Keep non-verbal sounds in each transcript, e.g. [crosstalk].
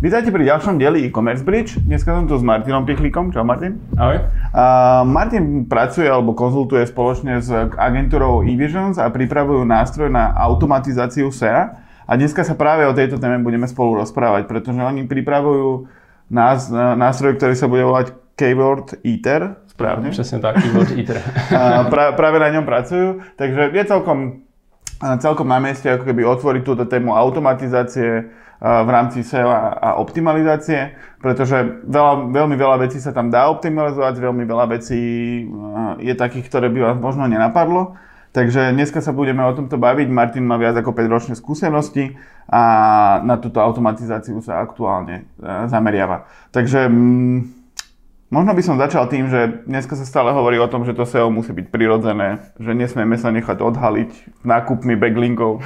Vítajte pri ďalšom dieli e-commerce bridge. Dneska som tu s Martinom Pichlíkom. Čau Martin. Ahoj. Uh, Martin pracuje alebo konzultuje spoločne s agentúrou eVisions a pripravujú nástroj na automatizáciu SEA. A dneska sa práve o tejto téme budeme spolu rozprávať, pretože oni pripravujú nás, nástroj, ktorý sa bude volať Keyword Eater. Správne? Přesně tak, Keyword Eater. uh, pra, práve na ňom pracujú, takže je celkom, celkom na mieste ako keby otvoriť túto tému automatizácie v rámci SEO a optimalizácie, pretože veľa, veľmi veľa vecí sa tam dá optimalizovať, veľmi veľa vecí je takých, ktoré by vás možno nenapadlo. Takže dneska sa budeme o tomto baviť. Martin má viac ako 5 ročné skúsenosti a na túto automatizáciu sa aktuálne zameriava. Takže mm, Možno by som začal tým, že dneska sa stále hovorí o tom, že to SEO musí byť prirodzené, že nesmieme sa nechať odhaliť nákupmi backlinkov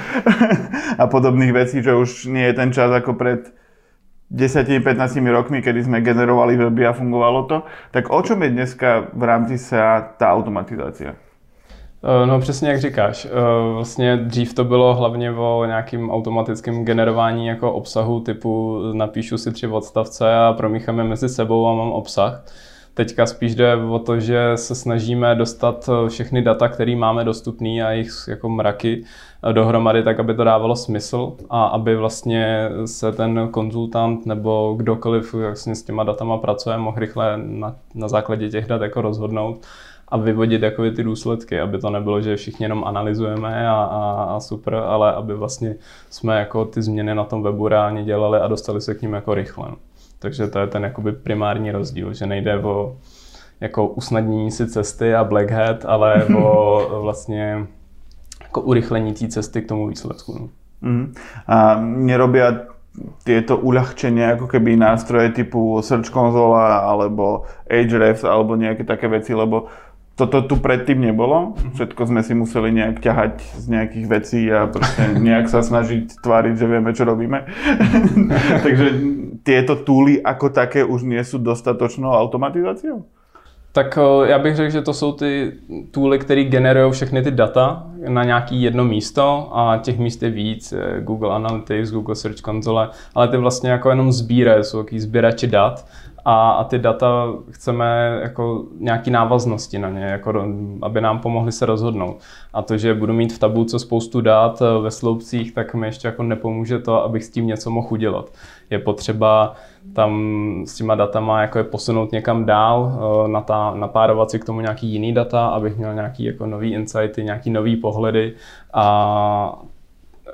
[laughs] a podobných vecí, že už nie je ten čas ako pred 10-15 rokmi, kedy sme generovali weby a fungovalo to. Tak o čom je dneska v rámci SEA tá automatizácia? Eh, no přesně jak říkáš. Eh, vlastně dřív to bylo hlavně o nějakým automatickém generování jako obsahu typu napíšu si tři odstavce a promícháme mezi sebou a mám obsah. Teďka spíš jde o to, že se snažíme dostat eh, všechny data, které máme dostupné a jich jako mraky dohromady, tak aby to dávalo smysl a aby vlastně se ten konzultant nebo kdokoliv vlastně s těma datama pracuje, mohl rychle na, na základě těch dat jako rozhodnout a vyvodit jakoby ty důsledky, aby to nebylo, že všichni jenom analyzujeme a, a, a super, ale aby vlastně jsme jako ty změny na tom webu reálně dělali a dostali se k ním jako rychle. Takže to je ten jakoby primární rozdíl, že nejde o jako usnadnění si cesty a black hat, ale [laughs] o vlastně jako urychlení té cesty k tomu výsledku. No. Mm. A nerobia tieto uľahčenia, ako keby nástroje typu Search Console alebo Ahrefs alebo nejaké také veci, lebo toto tu predtým nebolo. Všetko sme si museli nejak ťahať z nejakých vecí a proste nejak sa snažiť tváriť, že vieme, čo robíme. [laughs] Takže tieto túly ako také už nie sú dostatočnou automatizáciou? Tak eh, já bych řekl, že to jsou ty tooly, které generují všechny ty data na nějaký jedno místo a těch míst je víc, Google Analytics, Google Search Console, ale ty vlastně jako jenom sbírají, jsou takový sběrači dat a, a ty data chceme jako nějaký návaznosti na ně, jako, aby nám pomohli se rozhodnout. A to, že budu mít v tabulce spoustu dat eh, ve sloupcích, tak mi ještě jako nepomůže to, abych s tím něco mohl udělat. Je potřeba tam s těma datama jako je posunout někam dál, eh, napárovat si k tomu nějaký jiný data, abych měl nějaký jako nový insighty, nějaký nový pohledy a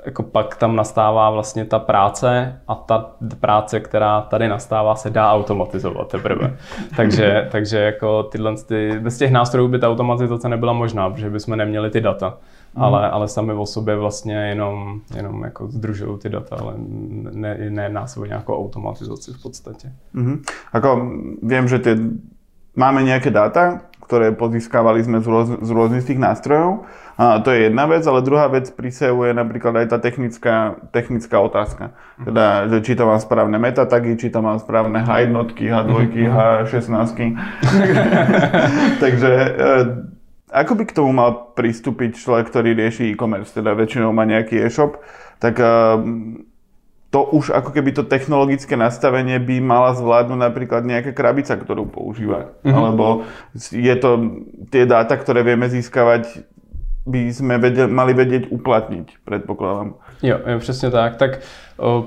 jako pak tam nastává vlastně ta práce a ta práce, která tady nastává, se dá automatizovat teprve. [laughs] takže, takže jako tyhle, ty, bez těch nástrojů by ta automatizace nebyla možná, protože bychom neměli ty data. Mm. Ale, ale sami o sobě vlastně jenom, jenom jako združují ty data, ale ne, nejedná se o nějakou automatizaci v podstatě. Mm-hmm. Ako viem, že tie, máme nejaké dáta, ktoré pozískávali sme z, rôz, z rôznych tých nástrojov, a to je jedna vec, ale druhá vec pri SEO je napríklad aj tá technická, technická otázka. Teda, že či to mám správne metatagy, či to mám správne H jednotky, H2, H16. [laughs] Takže e, ako by k tomu mal pristúpiť človek, ktorý rieši e-commerce, teda väčšinou má nejaký e-shop, tak e, to už ako keby to technologické nastavenie by mala zvládnuť napríklad nejaká krabica, ktorú používa. Mm-hmm. Alebo je to tie dáta, ktoré vieme získavať by jsme věděl, mali vědět uplatnit, předpokládám. Jo, jo, přesně tak. Tak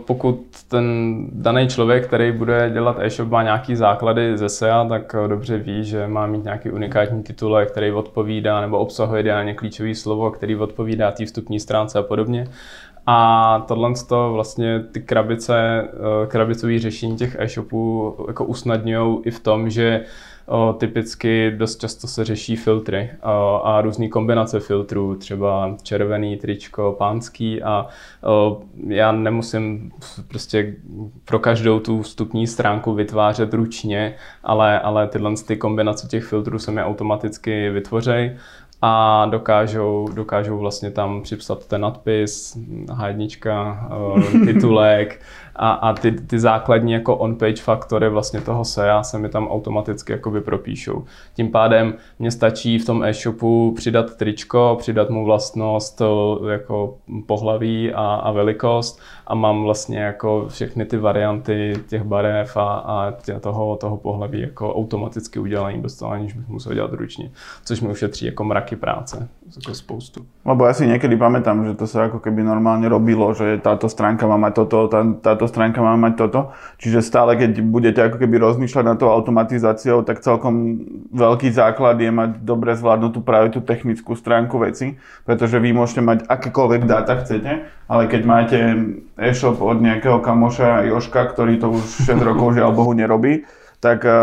pokud ten daný člověk, který bude dělat e-shop, má nějaký základy ze SEA, tak dobře ví, že má mít nějaký unikátní titulek, který odpovídá nebo obsahuje ideálně klíčové slovo, který odpovídá té vstupní stránce a podobně. A tohle to vlastně ty krabice, krabicové řešení těch e-shopů jako usnadňují i v tom, že O, typicky dost často se řeší filtry o, a různé kombinace filtrů, třeba červený tričko, pánský a o, já nemusím prostě pro každou tu vstupní stránku vytvářet ručně, ale, ale tyhle ty kombinace těch filtrů se mi automaticky vytvořejí a dokážou, dokážou vlastně tam připsat ten nadpis, H1, eh, [laughs] titulek a, a ty, ty základní jako on-page faktory vlastně toho SEA se mi tam automaticky jakoby propíšou. Tím pádem mě stačí v tom e-shopu přidat tričko, přidat mu vlastnost jako pohlaví a, a velikost a mám vlastně jako všechny ty varianty těch barev a, a tě, toho, toho pohlaví jako automaticky udělaný bez toho, aniž bych musel dělat ručně. Což mi ušetří jako mraky práce, jako spoustu. Lebo ja si niekedy pamätám, že to sa ako keby normálne robilo, že táto stránka má toto, tá, táto stránka má mať toto. Čiže stále, keď budete ako keby rozmýšľať nad tou automatizáciou, tak celkom veľký základ je mať dobre zvládnutú práve tú technickú stránku veci, pretože vy môžete mať akékoľvek dáta chcete, ale keď máte e-shop od nejakého kamoša Joška, ktorý to už 6 [laughs] rokov žiaľ Bohu nerobí, tak eh,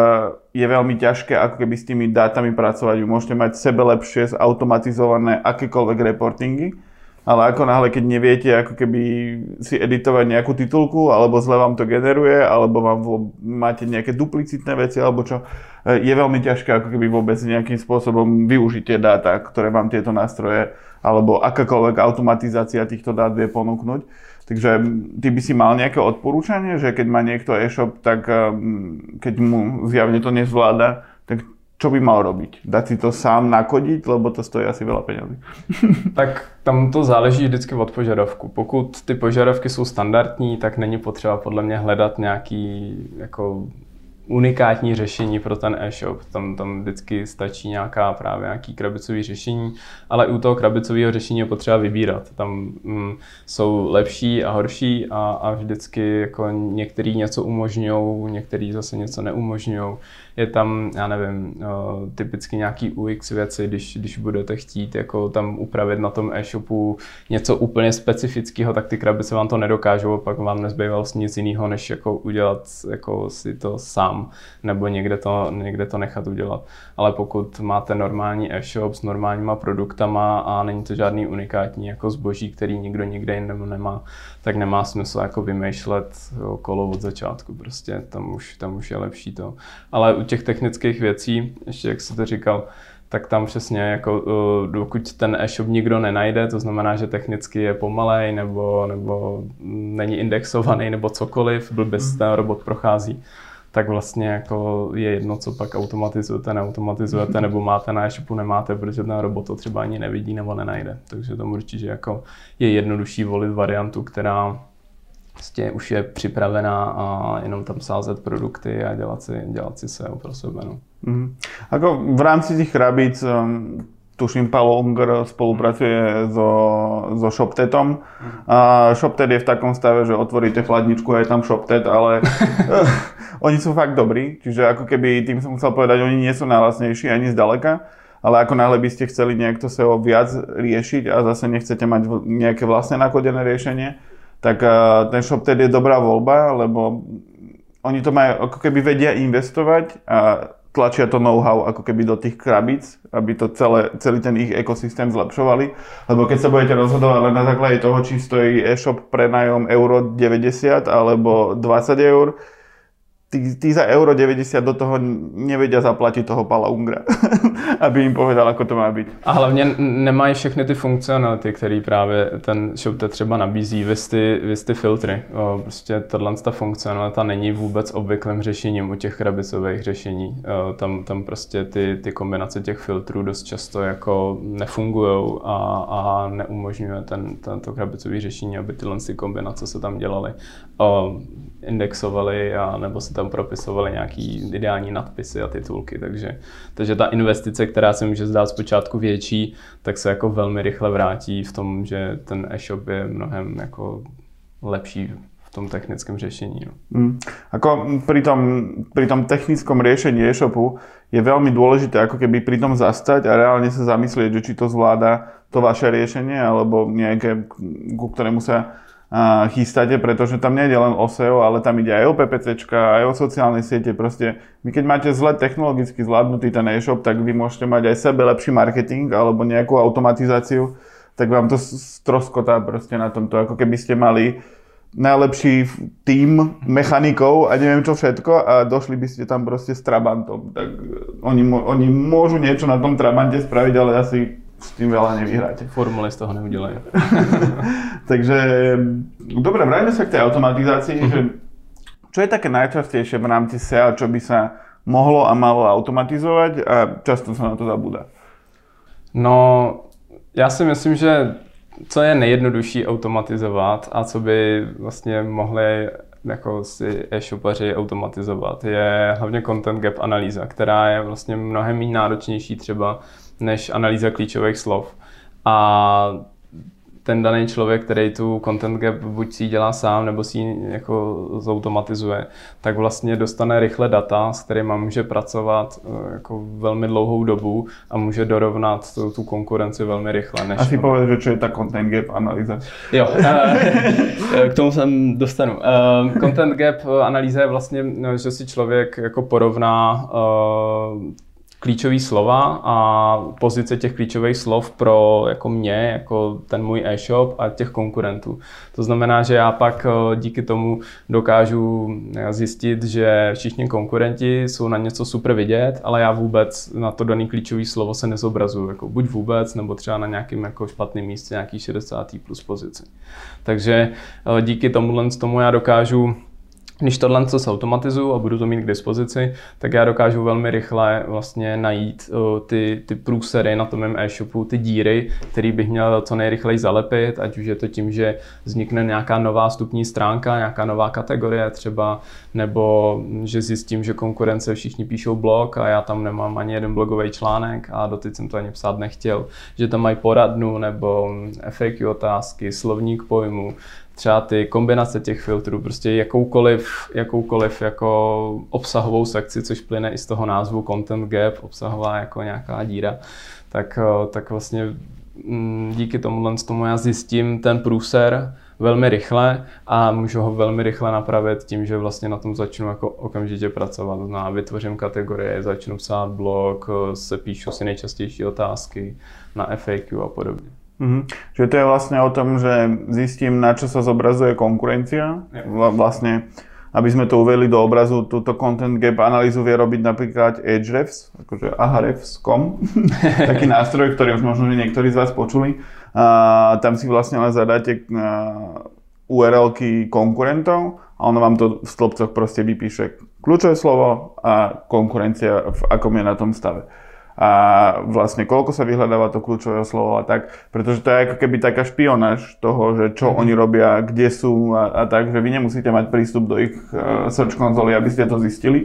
je veľmi ťažké ako keby s tými dátami pracovať. Vy môžete mať sebe lepšie zautomatizované akékoľvek reportingy, ale ako náhle, keď neviete ako keby si editovať nejakú titulku, alebo zle vám to generuje, alebo vám máte nejaké duplicitné veci, alebo čo, eh, je veľmi ťažké ako keby vôbec nejakým spôsobom využiť tie dáta, ktoré vám tieto nástroje, alebo akákoľvek automatizácia týchto dát vie ponúknuť. Takže ty by si mal nejaké odporúčanie, že keď má niekto e-shop, tak keď mu zjavne to nezvláda, tak čo by mal robiť? Dať si to sám nakodiť, lebo to stojí asi veľa penězí. [laughs] tak tam to záleží vždycky od požadavku. Pokud ty požadavky jsou standardní, tak není potřeba podle mě hledat nějaký jako unikátní řešení pro ten e-shop. Tam, tam vždycky stačí nějaká právě nějaký krabicový řešení, ale u toho krabicového řešení je potřeba vybírat. Tam mm, jsou lepší a horší a, a vždycky jako některý něco umožňují, některý zase něco neumožňují je tam, já nevím, typicky nějaký UX věci, když, když budete chtít jako tam upravit na tom e-shopu něco úplně specifického, tak ty krabice vám to nedokážou pak vám nezbývá vlastně nic jiného, než jako udělat jako si to sám nebo někde to, někde to nechat udělat. Ale pokud máte normální e-shop s normálníma produktama a není to žádný unikátní jako zboží, který nikdo nikde jinde nemá, tak nemá smysl jako vymýšlet kolo od začátku. Prostě tam už, tam už je lepší to. Ale u těch technických věcí, ještě jak jsi to říkal, tak tam přesně jako uh, dokud ten e-shop nikdo nenajde, to znamená, že technicky je pomalej nebo, nebo není indexovaný nebo cokoliv, blbě hmm. ten robot prochází, tak vlastně jako je jedno, co pak automatizujete, neautomatizujete, nebo máte na e-shopu, nemáte, protože ten robot to třeba ani nevidí nebo nenajde. Takže tam určitě jako je jednodušší volit variantu, která prostě už je připravená a jenom tam sázet produkty a dělat si, dělat si SEO pro sebe. No. Mm. Ako v rámci těch krabíc um, tuším, Paolo Unger spolupracuje so, so ShopTetom. A ShopTet je v takom stave, že otvoríte chladničku a je tam ShopTet, ale [laughs] oni sú fakt dobrí, čiže ako keby, tým som chcel povedať, oni nie sú najlasnejší ani zďaleka, ale ako náhle by ste chceli nejak to SEO viac riešiť a zase nechcete mať nejaké vlastné nakodené riešenie, tak ten ShopTet je dobrá voľba, lebo oni to majú, ako keby vedia investovať a tlačia to know-how ako keby do tých krabíc, aby to celé, celý ten ich ekosystém zlepšovali. Lebo keď sa budete rozhodovať len na základe toho, či stojí e-shop prenajom euro 90 alebo 20 eur, tí, tí za euro 90 do toho nevedia zaplatiť toho Pala Ungra, [laughs] aby im povedal, ako to má být. A hlavně nemají všechny ty funkcionality, které právě ten ShopTe třeba nabízí, vys ty, filtry. O, prostě tato ta funkcionalita není vůbec obvyklým řešením u těch krabicových řešení. O, tam, tam prostě ty, ty kombinace těch filtrů dost často jako nefungují a, a neumožňuje ten, tento krabicový řešení, aby tyhle ty kombinace se tam dělaly. O, indexovali a nebo si tam propisovali nějaký ideální nadpisy a titulky, takže, takže ta investice, která se může zdát zpočátku větší, tak se jako velmi rychle vrátí v tom, že ten e-shop je mnohem jako lepší v tom technickém řešení. No. Mm. Ako pri tom, pri tom technickom riešení e-shopu je veľmi dôležité ako keby pri tom zastať a reálne sa zamyslieť, že či to zvláda to vaše riešenie alebo nejaké, ku ktorému sa chystáte, pretože tam nejde len o SEO, ale tam ide aj o PPCčka, aj o sociálne siete. Proste vy keď máte zle technologicky zvládnutý ten e-shop, tak vy môžete mať aj sebe lepší marketing alebo nejakú automatizáciu, tak vám to stroskotá proste na tomto, ako keby ste mali najlepší tým mechanikov a neviem čo všetko a došli by ste tam proste s Trabantom. Tak oni, oni môžu niečo na tom Trabante spraviť, ale asi s tým veľa nevyhráte. Formuly z toho neudělají. [laughs] Takže, dobre, vráťme sa k tej automatizácii, že čo je také najčastejšie v rámci SEA, čo by sa mohlo a malo automatizovať a často sa na to zabúda? No, já si myslím, že co je nejjednodušší automatizovat a co by vlastně mohli jako si e-shopaři automatizovat, je hlavně content gap analýza, která je vlastně mnohem méně náročnější třeba než analýza klíčových slov. A ten daný člověk, který tu content gap buď si ji dělá sám, nebo si ji jako zautomatizuje, tak vlastně dostane rychle data, s kterými může pracovat eh, jako velmi dlouhou dobu a může dorovnat tu, tu konkurenci velmi rychle. Než Asi povedz, že čo je ta content gap analýza. Jo, eh, k tomu jsem dostanu. Eh, content gap analýza je vlastně, že si člověk jako porovná klíčové slova a pozice těch klíčových slov pro jako mě, jako ten můj e-shop a těch konkurentů. To znamená, že já pak eh, díky tomu dokážu eh, zjistit, že všichni konkurenti jsou na něco super vidět, ale já vůbec na to daný klíčový slovo se nezobrazuju, jako buď vůbec, nebo třeba na nějakém jako špatném místě, nějaký 60. plus pozici. Takže eh, díky tomuhle tomu já dokážu když tohle co automatizuju a budu to mít k dispozici, tak já dokážu velmi rychle vlastně najít ty, ty průsery na tom mém e-shopu, ty díry, které bych měl co nejrychleji zalepit, ať už je to tím, že vznikne nějaká nová stupní stránka, nějaká nová kategorie třeba, nebo že zjistím, že konkurence všichni píšou blog a já tam nemám ani jeden blogový článek a doteď jsem to ani psát nechtěl, že tam mají poradnu nebo FAQ otázky, slovník pojmu, třeba ty kombinace těch filtrů, prostě jakoukoliv, jakoukoliv jako obsahovou sekci, což plyne i z toho názvu Content Gap, obsahová jako nějaká díra, tak, eh, tak vlastně mm, díky tomu, tomu já zjistím ten průser velmi rychle a můžu ho velmi rychle napravit tím, že vlastně na tom začnu jako okamžitě pracovat. Znamená, vytvořím kategorie, začnu psát blog, eh, se píšu si nejčastější otázky na FAQ a podobně. Mm-hmm. Čiže to je vlastne o tom, že zistím, na čo sa zobrazuje konkurencia. Vlastne, aby sme to uvedli do obrazu, túto content gap analýzu vie robiť napríklad Ahrefs, akože ahrefs.com, [laughs] taký nástroj, ktorý už možno že niektorí z vás počuli. A tam si vlastne len zadáte URLky konkurentov a ono vám to v stĺpcoch proste vypíše kľúčové slovo a konkurencia v akom je na tom stave a vlastne koľko sa vyhľadáva to kľúčové slovo a tak, pretože to je ako keby taká špionáž toho, že čo mm-hmm. oni robia, kde sú a, a tak, že vy nemusíte mať prístup do ich uh, search konzoly, aby ste to zistili.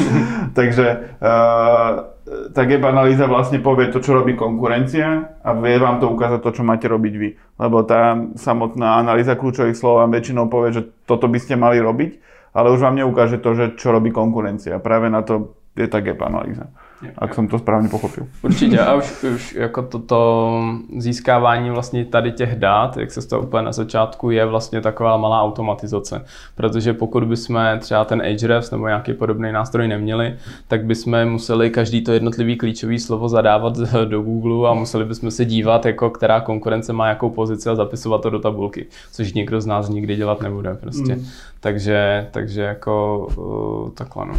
[laughs] Takže uh, tá gap analýza vlastne povie to, čo robí konkurencia a vie vám to ukázať to, čo máte robiť vy. Lebo tá samotná analýza kľúčových slov vám väčšinou povie, že toto by ste mali robiť, ale už vám neukáže to, že čo robí konkurencia. Práve na to je ta gap analýza. Jak jsem to správně pochopil. Určitě a už, už jako toto získávání vlastně tady těch dát, jak se z toho úplně na začátku, je vlastně taková malá automatizace. Protože pokud bychom třeba ten Ahrefs nebo nějaký podobný nástroj neměli, tak bychom museli každý to jednotlivý klíčový slovo zadávat do Google a museli bychom se dívat, jako která konkurence má jakou pozici a zapisovat to do tabulky, což nikdo z nás nikdy dělat nebude prostě. Mm. Takže, takže jako uh, takhle no.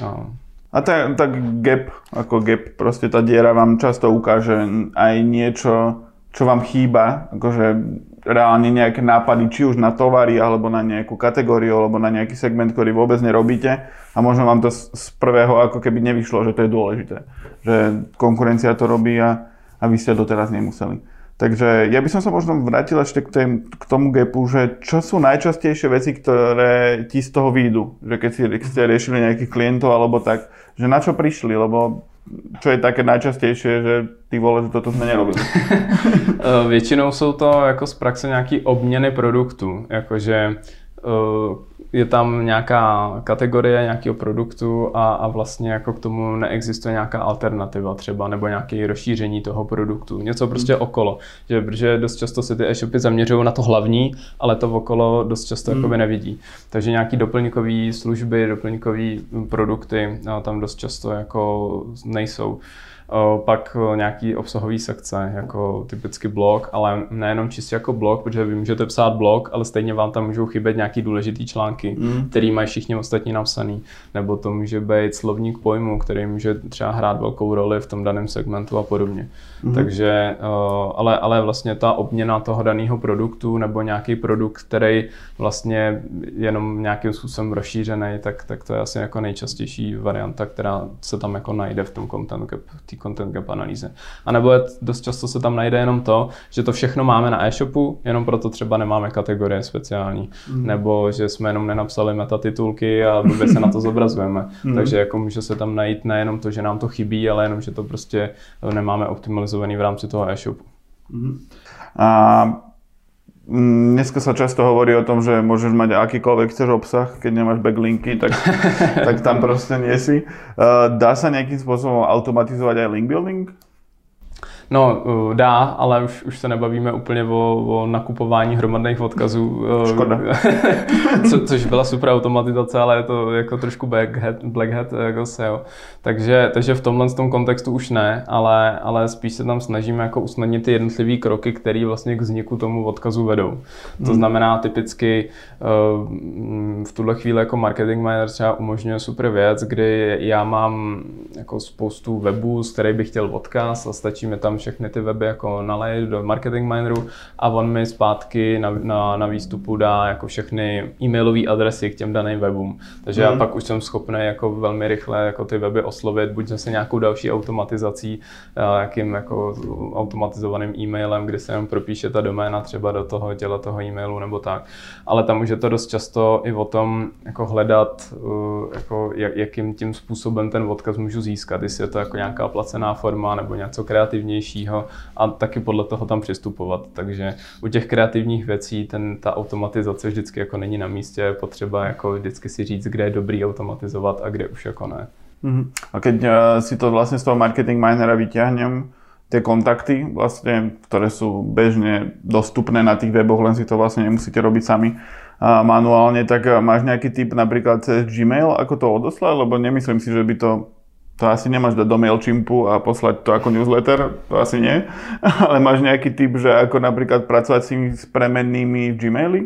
no. A tak, tak gap, ako gap, proste tá diera vám často ukáže aj niečo, čo vám chýba, akože reálne nejaké nápady, či už na tovary, alebo na nejakú kategóriu, alebo na nejaký segment, ktorý vôbec nerobíte a možno vám to z prvého ako keby nevyšlo, že to je dôležité. Že konkurencia to robí a, a vy ste to teraz nemuseli. Takže ja by som sa možno vrátil ešte k, tém, k tomu gapu, že čo sú najčastejšie veci, ktoré ti z toho výjdu? Že keď si, keď ste riešili nejakých klientov alebo tak, že na čo prišli, lebo čo je také najčastější, že ty vole, že toto jsme nerobili? [laughs] Eh, většinou jsou to jako z praxe nějaký obměny produktů, jakože je tam nějaká kategorie nějakého produktu a, a vlastně jako k tomu neexistuje nějaká alternativa třeba nebo nějaké rozšíření toho produktu. Něco prostě hmm. okolo. Že, protože dost často se ty e-shopy zaměřují na to hlavní, ale to okolo dost často hmm. nevidí. Takže nějaký doplňkové služby, doplňkové produkty tam dost často jako nejsou. Pak nějaký obsahový sekce, jako typicky blog, ale nejenom čistě jako blog, protože vy můžete psát blog, ale stejně vám tam můžou chybět nějaký důležitý články, mm. který mají všichni ostatní napsaný. Nebo to může být slovník pojmu, který může třeba hrát velkou roli v tom daném segmentu a podobně. Mm. Takže, ale, ale vlastně ta obměna toho daného produktu nebo nějaký produkt, který vlastně jenom nějakým způsobem rozšířený, tak, tak to je asi jako nejčastější varianta, která se tam jako najde v tom content té content gap analýze. A nebo je, dost často se tam najde jenom to, že to všechno máme na e-shopu, jenom proto třeba nemáme kategorie speciální. Mm. Nebo že jsme jenom nenapsali metatitulky a blbě se na to zobrazujeme. [laughs] Mm. Takže jako může se tam najít nejenom to, že nám to chybí, ale jenom, že to prostě nemáme optimalizovaný v rámci toho e-shopu. Mm. A dneska sa často hovorí o tom, že môžeš mať akýkoľvek chceš obsah, keď nemáš backlinky, tak, [laughs] tak tam proste nie si. Dá sa nejakým spôsobom automatizovať aj link building? No, uh, dá, ale už, už se nebavíme úplně o, o nakupování hromadných odkazů. Uh, Škoda. [laughs] co, což byla super automatizace, ale je to jako trošku black hat, black hat jako SEO. Takže, takže v tomhle tom kontextu už ne, ale, ale spíš se tam snažíme jako usnadnit ty jednotlivé kroky, které vlastně k vzniku tomu odkazu vedou. To hmm. znamená typicky v tuhle chvíli jako marketing manager třeba umožňuje super věc, kdy já mám jako spoustu webů, z kterých bych chtěl odkaz a stačí mi tam všechny ty weby jako nalej do marketing mineru a on mi zpátky na, na, na výstupu dá jako všechny e-mailové adresy k těm daným webům. Takže mm. já pak už jsem schopný jako velmi rychle jako ty weby oslovit, buď zase nějakou další automatizací, jakým jako automatizovaným e-mailem, kdy se jenom propíše ta doména třeba do toho těla toho e-mailu nebo tak. Ale tam už je to dost často i o tom jako hledat, jako jakým tím způsobem ten odkaz můžu získat, jestli je to jako nějaká placená forma nebo něco kreativnější jednoduššího a taky podle toho tam přistupovat. Takže u těch kreativních věcí ten, ta automatizace vždycky jako není na místě, je potřeba jako vždycky si říct, kde je dobrý automatizovat a kde už jako ne. Mm-hmm. A keď uh, si to vlastně z toho marketing minera vyťahnem, tie kontakty, vlastne, ktoré sú bežne dostupné na tých weboch, len si to vlastne nemusíte robiť sami uh, manuálne, tak máš nejaký tip napríklad cez Gmail, ako to odoslať, lebo nemyslím si, že by to to asi nemáš dať do MailChimpu a poslať to ako newsletter, to asi nie. [laughs] Ale máš nejaký typ, že ako napríklad pracovať s tými premennými v Gmaili?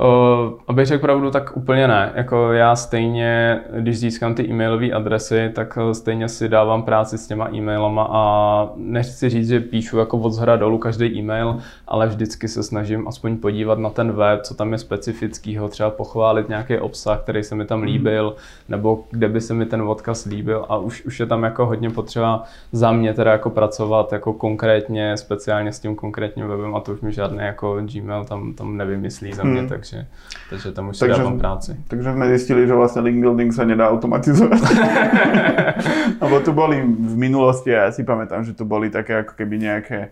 Uh, abych řekl pravdu, tak úplně ne. Jako já stejně, když získám ty e-mailové adresy, tak stejně si dávám práci s těma e-mailama a nechci říct, že píšu jako od zhora dolů každý e-mail, ale vždycky se snažím aspoň podívat na ten web, co tam je specifického, třeba pochválit nějaký obsah, který se mi tam mhm. líbil, nebo kde by se mi ten odkaz líbil a už, už je tam jako hodně potřeba za mě teda jako pracovat jako konkrétně, speciálně s tím konkrétním webem a to už mi žádný jako Gmail tam, tam nevymyslí za mě, hmm. takže takže, takže tam už takže, dávám práci. Takže jsme zjistili, že vlastně link building se nedá automatizovat. [laughs] Nebo to boli v minulosti, já si pamätám, že to boli také jako keby nějaké,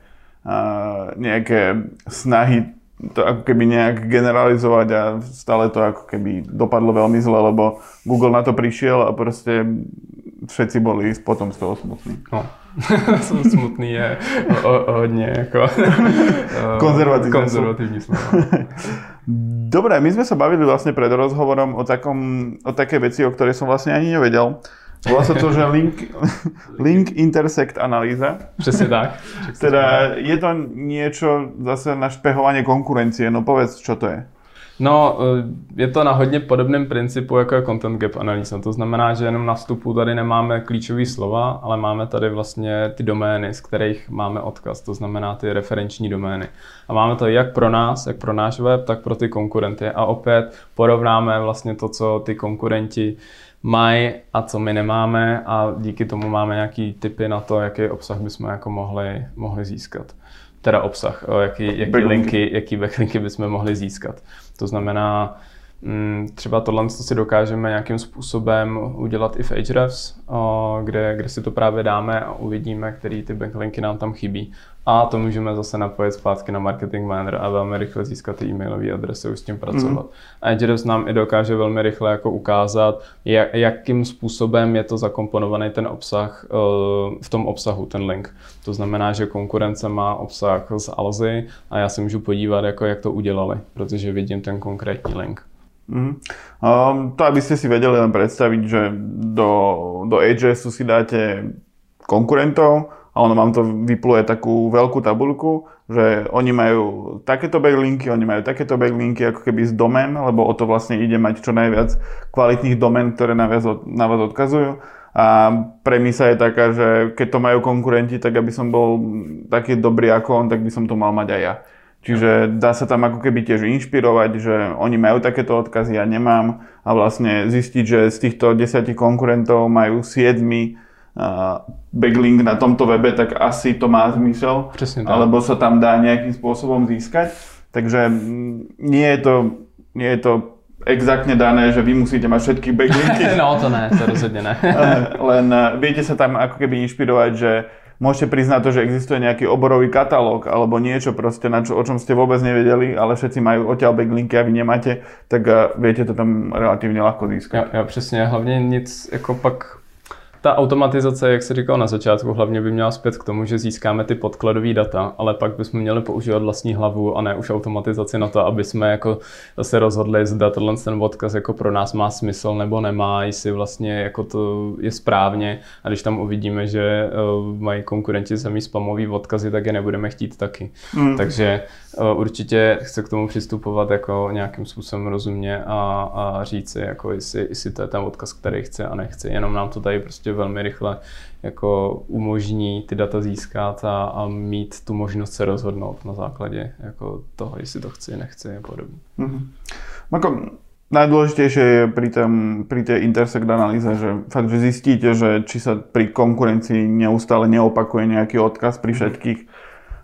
uh, nějaké snahy to ako keby nejak generalizovať a stále to ako keby dopadlo veľmi zle, lebo Google na to prišiel a proste všetci boli potom z toho smutní. No. [laughs] smutný je o, o, hodně jako [laughs] konzervativní, konzervativní slovo. Dobre, my sme sa bavili vlastne pred rozhovorom o, takom, o také veci, o ktorej som vlastne ani nevedel. Volá sa to, že link, [laughs] link intersect analýza. Přesně tak. Teda je to niečo zase na špehovanie konkurencie, no povedz, čo to je. No, eh, je to na hodně podobném principu, jako je content gap analýza. To znamená, že jenom na vstupu tady nemáme klíčové slova, ale máme tady vlastně ty domény, z kterých máme odkaz, to znamená ty referenční domény. A máme to jak pro nás, jak pro náš web, tak pro ty konkurenty. A opět porovnáme vlastně to, co ty konkurenti mají a co my nemáme a díky tomu máme nějaký typy na to, jaký obsah bychom jako mohli, mohli získat teda obsah, jaký, jaký linky, jaký backlinky bychom mohli získat. To znamená, třeba tohle si dokážeme nějakým způsobem udělat i v Ahrefs, kde, kde si to právě dáme a uvidíme, který ty backlinky nám tam chybí. A to můžeme zase napojit zpátky na Marketing Manager a velmi rychle získat ty e-mailové adresy, už s tím pracovat. Mm. A Ahrefs nám i dokáže velmi rychle jako ukázat, jak, jakým způsobem je to zakomponovaný ten obsah uh, v tom obsahu, ten link. To znamená, že konkurence má obsah z Alzy a já se můžu podívat, jako jak to udělali, protože vidím ten konkrétní link. Mm. Um, to, aby ste si vedeli len predstaviť, že do, do Ahrefsu si dáte konkurentov a ono vám to vypluje takú veľkú tabulku, že oni majú takéto backlinky, oni majú takéto backlinky ako keby z domén, lebo o to vlastne ide mať čo najviac kvalitných domén, ktoré na vás, na vás odkazujú. A premisa je taká, že keď to majú konkurenti, tak aby som bol taký dobrý ako on, tak by som to mal mať aj ja. Čiže dá sa tam ako keby tiež inšpirovať, že oni majú takéto odkazy, ja nemám a vlastne zistiť, že z týchto desiatich konkurentov majú 7 backlink na tomto webe, tak asi to má zmysel. Přesně tak. Alebo sa tam dá nejakým spôsobom získať. Takže nie je to, nie je to exaktne dané, že vy musíte mať všetky backlinky. [laughs] no to ne, to rozhodne ne. [laughs] Len eh, viete sa tam ako keby inšpirovať, že môžete priznať to, že existuje nejaký oborový katalóg alebo niečo proste, na čo, o čom ste vôbec nevedeli, ale všetci majú odtiaľ backlinky a vy nemáte, tak eh, viete to tam relatívne ľahko získať. Jo, jo, přesně. Hlavně nic, jako pak ta automatizace, jak se říkal na začátku, hlavně by měla zpět k tomu, že získáme ty podkladové data, ale pak bychom měli používat vlastní hlavu a ne už automatizaci na to, aby jsme jako se rozhodli, zda tenhle ten odkaz jako pro nás má smysl nebo nemá, jestli vlastně jako to je správně a když tam uvidíme, že uh, mají konkurenti samý spamový odkazy, tak je nebudeme chtít taky. Mm. Takže uh, určitě chce k tomu přistupovat jako nějakým způsobem rozumně a, a říct si, jako jestli, jestli to je ten odkaz, který chce a nechce. Jenom nám to tady prostě velmi rychle jako umožní ty data získat a, a mít tu možnost se rozhodnout na základě jako toho, jestli to chci, nechci a podobně. Mm-hmm. Ako, najdôležitejšie je pri, tém, pri tej intersect analýze, že fakt, že zistíte, že či sa pri konkurencii neustále neopakuje nejaký odkaz pri všetkých,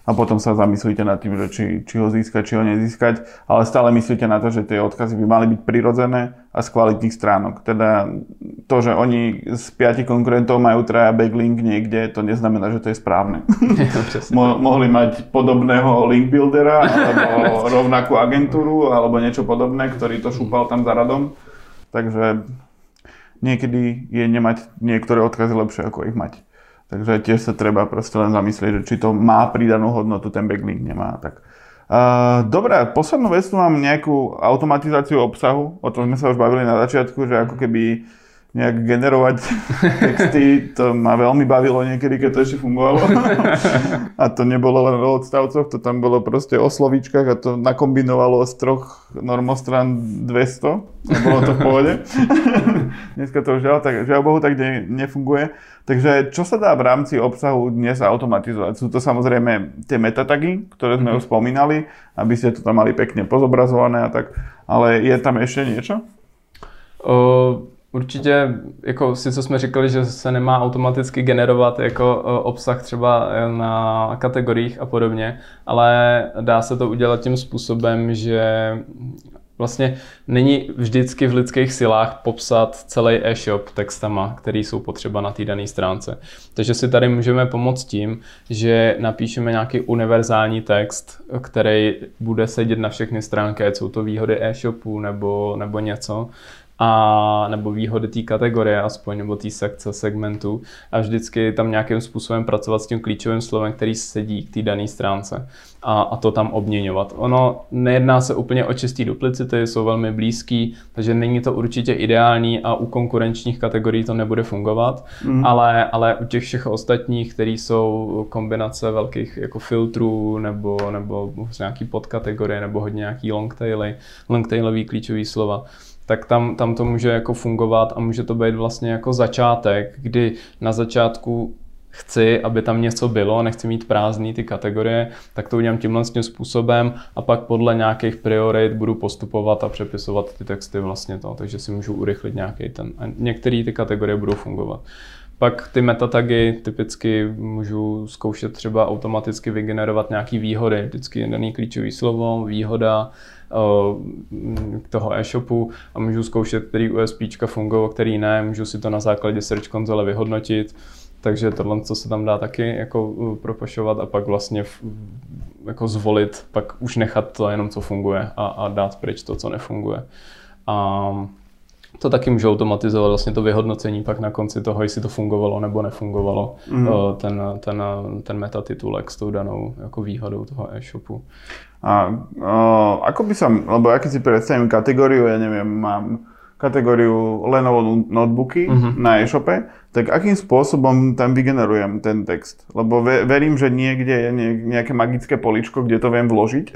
a potom sa zamyslíte nad tým, že či, či ho získať, či ho nezískať, ale stále myslíte na to, že tie odkazy by mali byť prirodzené a z kvalitných stránok. Teda to, že oni z piatich konkurentov majú traja backlink niekde, to neznamená, že to je správne. [laughs] Mo- mohli mať podobného link buildera, alebo [laughs] rovnakú agentúru, alebo niečo podobné, ktorý to šúpal tam za radom. Takže niekedy je nemať niektoré odkazy lepšie, ako ich mať. Takže tiež sa treba proste len zamyslieť, či to má pridanú hodnotu, ten backlink nemá. Tak. Uh, dobre, poslednú vec tu mám nejakú automatizáciu obsahu, o tom sme sa už bavili na začiatku, že ako keby nejak generovať [laughs] texty, to ma veľmi bavilo niekedy, keď to ešte fungovalo. [laughs] a to nebolo len o odstavcoch, to tam bolo proste o slovíčkach a to nakombinovalo z troch normostran 200 a bolo to v pohode. [laughs] Dneska to už žiaľ, tak, žiaľ Bohu tak ne, nefunguje. Takže čo sa dá v rámci obsahu dnes automatizovať? Sú to samozrejme tie metatagy, ktoré sme mm-hmm. už spomínali, aby ste to tam mali pekne pozobrazované a tak, ale je tam ešte niečo? Uh Určitě, jako sice jsme říkali, že se nemá automaticky generovat jako e, obsah třeba e, na kategoriích a podobně, ale dá se to udělat tím způsobem, že vlastně není vždycky v lidských silách popsat celý e-shop textama, které jsou potřeba na té dané stránce. Takže si tady můžeme pomoct tím, že napíšeme nějaký univerzální text, který bude sedět na všechny stránky, ať jsou to výhody e-shopu nebo, nebo něco a nebo výhody té kategorie aspoň, nebo té sekce, segmentu. A vždycky tam nějakým způsobem pracovat s tím klíčovým slovem, který sedí k té dané stránce a, a to tam obměňovat. Ono nejedná se úplně o čistý duplicity, jsou velmi blízký, takže není to určitě ideální a u konkurenčních kategorií to nebude fungovat, mm. ale, ale u těch všech ostatních, které jsou kombinace velkých jako filtrů nebo, nebo nějaký podkategorie nebo hodně nějaký longtaily, longtailový klíčový slova, tak tam, tam to může jako fungovat a může to být vlastně jako začátek, kdy na začátku chci, aby tam něco bylo, nechci mít prázdný ty kategorie, tak to udělám tímhle tím způsobem a pak podle nějakých priorit budu postupovat a přepisovat ty texty vlastně to, takže si můžu urychlit nějaký ten, a některé ty kategorie budou fungovat. Pak ty metatagy typicky můžu zkoušet třeba automaticky vygenerovat nějaký výhody, vždycky daný klíčový slovo, výhoda, toho e-shopu a můžu zkoušet, který USP fungují, který ne, můžu si to na základě Search konzole vyhodnotit, takže tohle, co se tam dá taky jako propošovat a pak vlastně jako zvolit, pak už nechat to jenom, co funguje a, a dát pryč to, co nefunguje. A to taky může automatizovat vlastně to vyhodnocení pak na konci toho, jestli to fungovalo nebo nefungovalo, mm. ten, ten, ten metatitulek s tou danou jako výhodou toho e-shopu. A o, ako by som, lebo ja keď si predstavím kategóriu, ja neviem, mám kategóriu Lenovo notebooky uh-huh. na e-shope, tak akým spôsobom tam vygenerujem ten text? Lebo ve, verím, že niekde je nejaké magické poličko, kde to viem vložiť,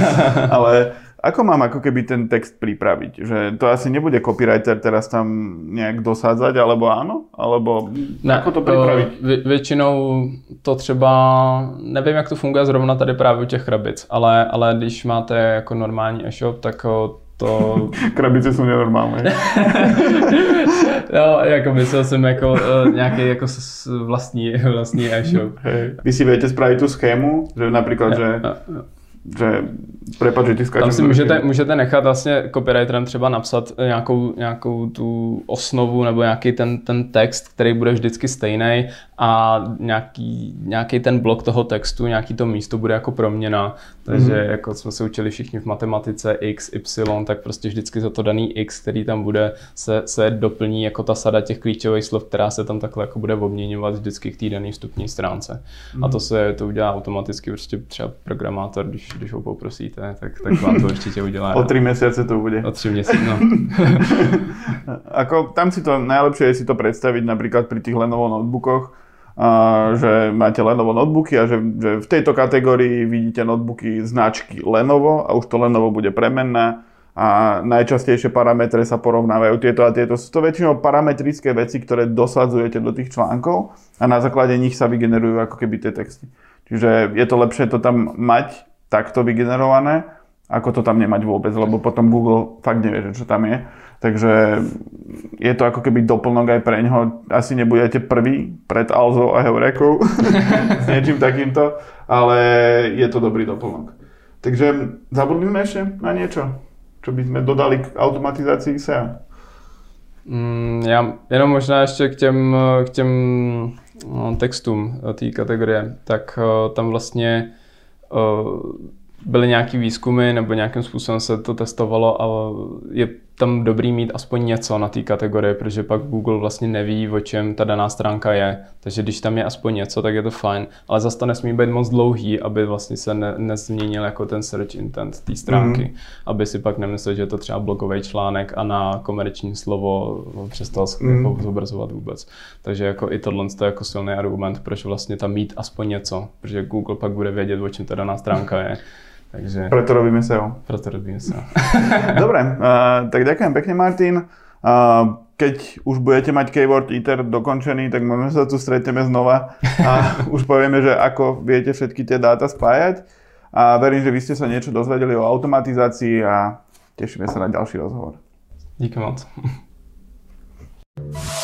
[laughs] ale ako mám ako keby ten text pripraviť? Že to asi nebude copywriter teraz tam nejak dosádzať, alebo áno? Alebo ne, ako to pripraviť? Vě, většinou to třeba, nevím, jak to funguje zrovna tady právě u těch krabic, ale, ale když máte jako normální e-shop, tak to... [laughs] Krabice jsou nenormální. [laughs] no, jako myslel jsem jako uh, nějaký jako vlastní, [laughs] vlastní e-shop. Hey. Vy si viete spraviť tú schému, že napríklad, ja, že ja, ja že prepad, že skáčem. Tam si můžete, můžete nechat vlastně copywriterem třeba napsat nějakou, nějakou tu osnovu nebo nějaký ten, ten text, který bude vždycky stejný a nějaký, nějaký ten blok toho textu, nějaký to místo bude jako proměna. Takže mm-hmm. jako jsme se učili všichni v matematice x, y, tak prostě vždycky za to daný x, který tam bude, se, se doplní jako ta sada těch klíčových slov, která se tam takhle jako bude obměňovat vždycky k té dané vstupní stránce. Mm-hmm. A mhm. to se to udělá automaticky, prostě třeba programátor, když, když ho poprosíte, tak, tak vám to určitě udělá. o tři měsíce to bude. O tři měsíce, no. [laughs] Ako, tam si to najlepšie je si to predstaviť napríklad pri tých Lenovo notebookoch, a že máte Lenovo notebooky a že, že v tejto kategórii vidíte notebooky značky Lenovo a už to Lenovo bude premenné a najčastejšie parametre sa porovnávajú tieto a tieto. Sú to väčšinou parametrické veci, ktoré dosadzujete do tých článkov a na základe nich sa vygenerujú ako keby tie texty. Čiže je to lepšie to tam mať takto vygenerované, ako to tam nemať vôbec, lebo potom Google fakt nevie, čo tam je. Takže je to ako keby doplnok aj pre ňoho. Asi nebudete prvý pred Alzou a Heurekou [laughs] s niečím takýmto, ale je to dobrý doplnok. Takže zabudli sme ešte na niečo, čo by sme dodali k automatizácii SEA. Mm, já jenom možná ještě k těm, k těm no, textům té kategorie, tak uh, tam vlastně uh, byly nějaký výzkumy nebo nějakým způsobem se to testovalo a je tam dobrý mít aspoň něco na té kategorii, protože pak Google vlastně neví, o čem ta daná stránka je. Takže když tam je aspoň něco, tak je to fajn. Ale zase to nesmí být moc dlouhý, aby vlastně se ne, nezměnil jako ten search intent té stránky. Mm-hmm. Aby si pak nemyslel, že je to třeba blogový článek a na komerční slovo přestal mm-hmm. jako zobrazovat vůbec. Takže jako i tohle je jako silný argument, proč vlastně tam mít aspoň něco, protože Google pak bude vědět, o čem ta daná stránka je. Takže... Preto robíme SEO. Preto robíme SEO. [laughs] Dobre, uh, tak ďakujem pekne Martin. Uh, keď už budete mať keyword ITER dokončený, tak možno sa tu stretneme znova a [laughs] už povieme, že ako viete všetky tie dáta spájať. A verím, že vy ste sa niečo dozvedeli o automatizácii a tešíme sa na ďalší rozhovor. Díky moc. [laughs]